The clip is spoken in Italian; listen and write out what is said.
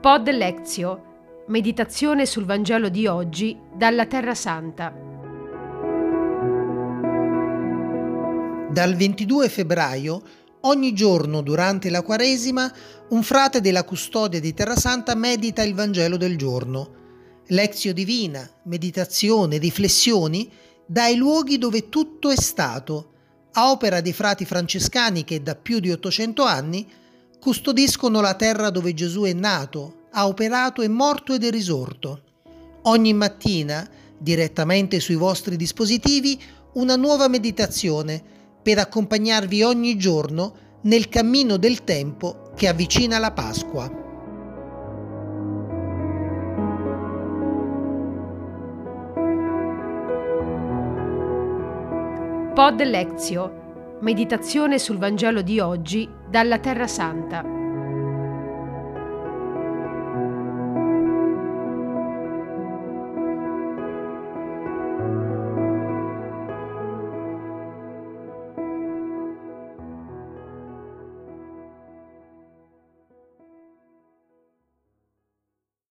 Pod Lezio, meditazione sul Vangelo di oggi dalla Terra Santa. Dal 22 febbraio, ogni giorno durante la Quaresima, un frate della custodia di Terra Santa medita il Vangelo del giorno. Lezio divina, meditazione, riflessioni dai luoghi dove tutto è stato, a opera dei frati francescani che da più di 800 anni custodiscono la terra dove Gesù è nato, ha operato, è morto ed è risorto. Ogni mattina, direttamente sui vostri dispositivi, una nuova meditazione per accompagnarvi ogni giorno nel cammino del tempo che avvicina la Pasqua. Pod Lezio, meditazione sul Vangelo di oggi dalla Terra Santa.